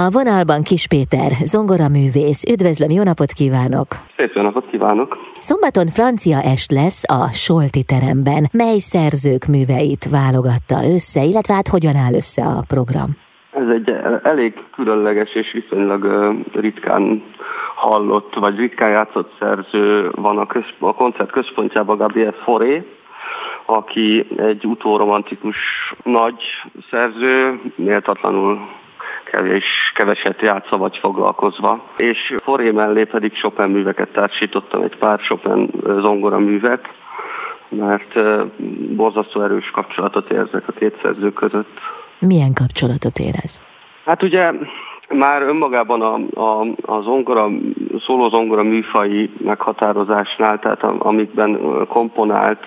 A vonalban Kis Péter, zongoraművész. Üdvözlöm, jó napot kívánok! Szép jó napot kívánok! Szombaton francia est lesz a Solti teremben. Mely szerzők műveit válogatta össze, illetve hát hogyan áll össze a program? Ez egy elég különleges és viszonylag ritkán hallott, vagy ritkán játszott szerző van a, közp- a koncert központjában, Gabriel Foré, aki egy utóromantikus nagy szerző, méltatlanul kevés, keveset játsza vagy foglalkozva. És Foré mellé pedig Chopin műveket társítottam, egy pár Chopin zongora művet, mert borzasztó erős kapcsolatot érzek a két szerző között. Milyen kapcsolatot érez? Hát ugye már önmagában a, a, a zongora, szóló zongora műfai meghatározásnál, tehát amikben komponált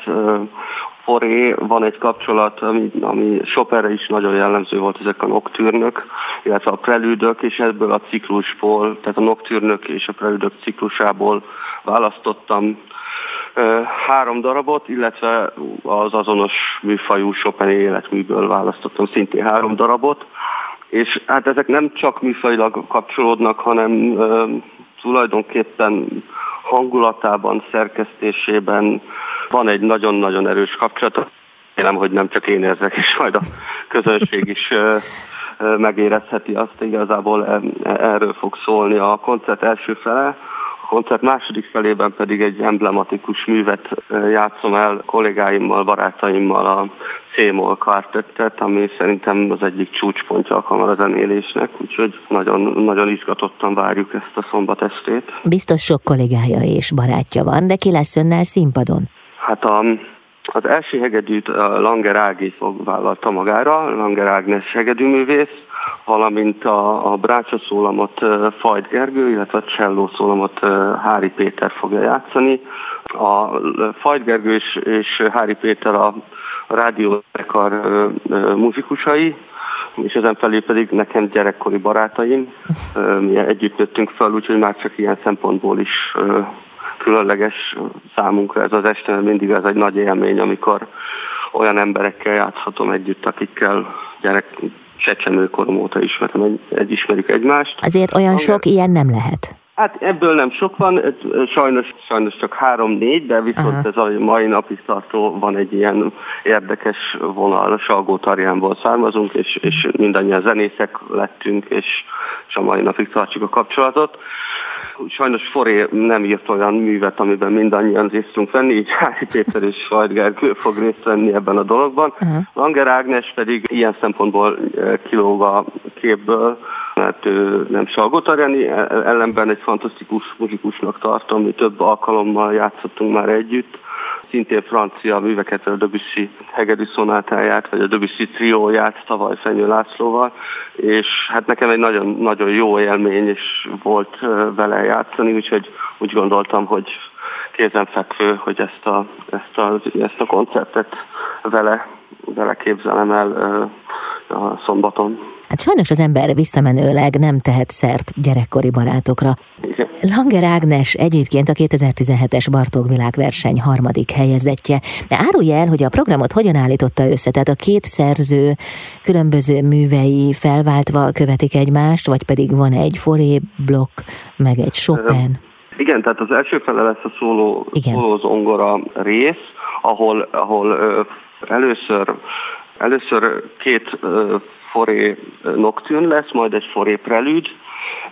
Foré van egy kapcsolat, ami, ami Chopinre is nagyon jellemző volt, ezek a noktűrnök, illetve a prelűdök, és ebből a ciklusból, tehát a noktűrnök és a prelűdök ciklusából választottam három darabot, illetve az azonos műfajú Chopin életműből választottam szintén három darabot, és hát ezek nem csak műfajilag kapcsolódnak, hanem tulajdonképpen hangulatában, szerkesztésében van egy nagyon-nagyon erős kapcsolat. Remélem, hogy nem csak én érzek, és majd a közönség is megérezheti azt, igazából erről fog szólni a koncert első fele. Koncert második felében pedig egy emblematikus művet játszom el kollégáimmal, barátaimmal a C-moll kvartettet, ami szerintem az egyik csúcspontja a kamarazenélésnek, úgyhogy nagyon, nagyon izgatottan várjuk ezt a szombat estét. Biztos sok kollégája és barátja van, de ki lesz önnel színpadon? Hát a, az első hegedűt a Langer Ági fog vállalta magára, Langer Ágnes hegedűművész, valamint a, a brácsa szólamot Fajt Gergő, illetve a cselló szólamot Hári Péter fogja játszani. A Fajt Gergő és, és Hári Péter a rádiózekar muzikusai, és ezen felé pedig nekem gyerekkori barátaim. Mi együtt nőttünk fel, úgyhogy már csak ilyen szempontból is különleges számunkra ez az este, mindig ez egy nagy élmény, amikor olyan emberekkel játszhatom együtt, akikkel gyerek csecsemőkorom óta ismerem, egy, egy ismerjük egymást. Azért olyan sok ilyen nem lehet. Hát ebből nem sok van, sajnos, sajnos csak három-négy, de viszont Aha. ez a mai napig tartó van egy ilyen érdekes vonal, Salgó Tarjánból származunk, és, és mindannyian zenészek lettünk, és, és a mai napig tartjuk a kapcsolatot. Sajnos Foré nem írt olyan művet, amiben mindannyian részt tudunk venni, így Hári Péter és Gergő fog részt venni ebben a dologban. Uh-huh. Langer Ágnes pedig ilyen szempontból kilóg a képből, mert ő nem Salgotarjani, ellenben egy fantasztikus muzikusnak tartom, mi több alkalommal játszottunk már együtt, szintén francia műveket, a Debussy hegedű szonátáját, vagy a Debussy trióját tavaly Fenyő Lászlóval, és hát nekem egy nagyon, nagyon jó élmény is volt vele játszani, úgyhogy úgy gondoltam, hogy kézenfekvő, hogy ezt a, ezt a, ezt a koncertet vele, vele képzelem el a szombaton. Hát sajnos az ember visszamenőleg nem tehet szert gyerekkori barátokra. Igen. Langer Ágnes egyébként a 2017-es Bartók világverseny harmadik helyezettje. De árulja el, hogy a programot hogyan állította össze, tehát a két szerző különböző művei felváltva követik egymást, vagy pedig van egy foré blokk, meg egy Chopin? Igen, tehát az első fele lesz a szóló, szóló zongora rész, ahol, ahol először Először két foré nocturne lesz, majd egy foré prelüd,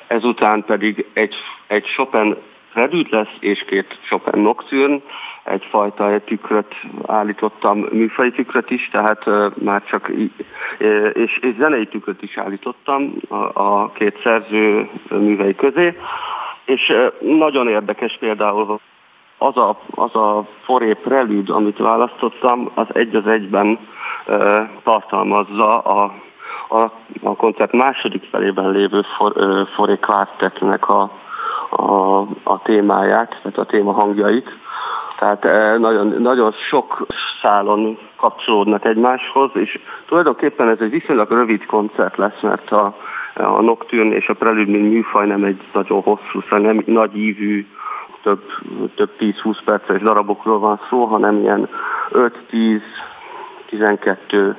ezután pedig egy, egy Chopin prelüd lesz, és két Chopin nocturne, egyfajta egy tükröt állítottam, műfai tükröt is, tehát már csak, és, és zenei tükröt is állítottam a, a két szerző művei közé, és nagyon érdekes például az a, az a foré prelüd, amit választottam, az egy az egyben tartalmazza a, a, a koncert második felében lévő for, Foré Quartetnek a, a, a témáját, tehát a téma hangjait. Tehát nagyon, nagyon sok szálon kapcsolódnak egymáshoz, és tulajdonképpen ez egy viszonylag rövid koncert lesz, mert a, a Nocturne és a Prelude, műfaj nem egy nagyon hosszú, szóval nem nagy ívű, több, több 10-20 perces darabokról van szó, hanem ilyen 5-10 12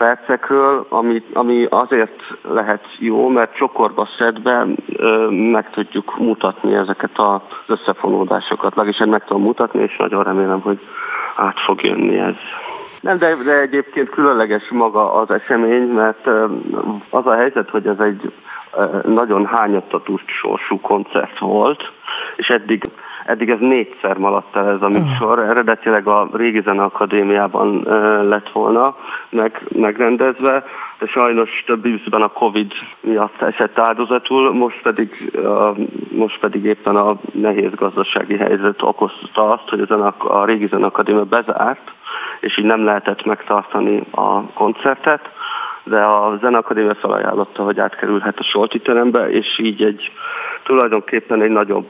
percekről, ami, ami azért lehet jó, mert csokorba szedve meg tudjuk mutatni ezeket az összefonódásokat. Legalábbis meg tudom mutatni, és nagyon remélem, hogy át fog jönni ez. Nem, de, de egyébként különleges maga az esemény, mert az a helyzet, hogy ez egy nagyon hányattató sorsú koncert volt, és eddig Eddig ez négyszer maradt el ez a műsor. Eredetileg a Régi Akadémiában lett volna meg, megrendezve, de sajnos több ízben a Covid miatt esett áldozatul, most pedig, most pedig éppen a nehéz gazdasági helyzet okozta azt, hogy a, a Régi Akadémia bezárt, és így nem lehetett megtartani a koncertet de a Zeneakadémia felajánlotta, hogy átkerülhet a Solti terembe, és így egy tulajdonképpen egy nagyobb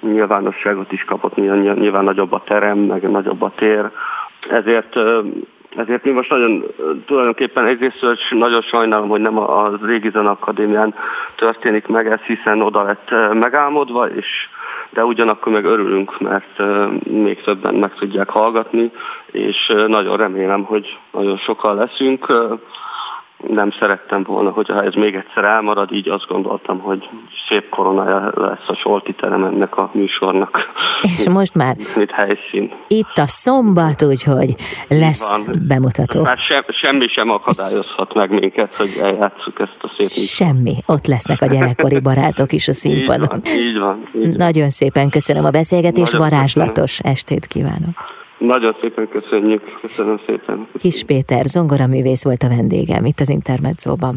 nyilvánosságot is kapott, nyilván nagyobb a terem, meg nagyobb a tér. Ezért ezért mi most nagyon tulajdonképpen egyrészt nagyon sajnálom, hogy nem a régi Akadémián történik meg ez, hiszen oda lett megálmodva, és de ugyanakkor meg örülünk, mert még többen meg tudják hallgatni, és nagyon remélem, hogy nagyon sokan leszünk nem szerettem volna, hogyha ez még egyszer elmarad, így azt gondoltam, hogy szép koronája lesz a Solti terem ennek a műsornak. És most már itt helyszín. Itt a szombat, úgyhogy lesz Van. bemutató. Hát se, semmi sem akadályozhat meg minket, hogy eljátszuk ezt a szép műsort. Semmi. Ott lesznek a gyerekkori barátok is a színpadon. Így van, így van. Így. Nagyon szépen köszönöm a beszélgetést, varázslatos köszönöm. estét kívánok. Nagyon szépen köszönjük, köszönöm szépen. Kis Péter, zongoraművész volt a vendégem itt az Intermedzóban.